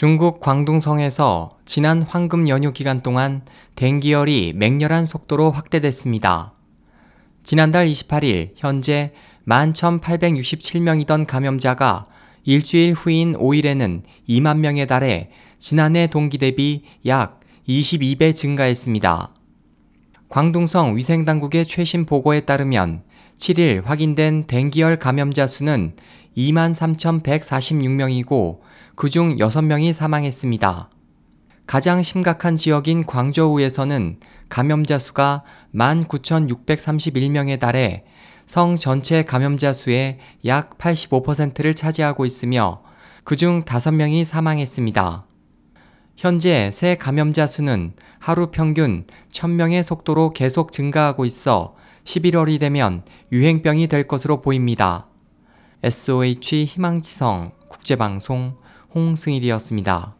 중국 광둥성에서 지난 황금 연휴 기간 동안 댕기열이 맹렬한 속도로 확대됐습니다. 지난달 28일 현재 11,867명이던 감염자가 일주일 후인 5일에는 2만 명에 달해 지난해 동기 대비 약 22배 증가했습니다. 광둥성 위생당국의 최신 보고에 따르면 7일 확인된 댕기열 감염자 수는 23,146명이고 그중 6명이 사망했습니다. 가장 심각한 지역인 광저우에서는 감염자 수가 19,631명에 달해 성 전체 감염자 수의 약 85%를 차지하고 있으며 그중 5명이 사망했습니다. 현재 새 감염자 수는 하루 평균 1000명의 속도로 계속 증가하고 있어 11월이 되면 유행병이 될 것으로 보입니다. SOH 희망지성 국제방송 홍승일이었습니다.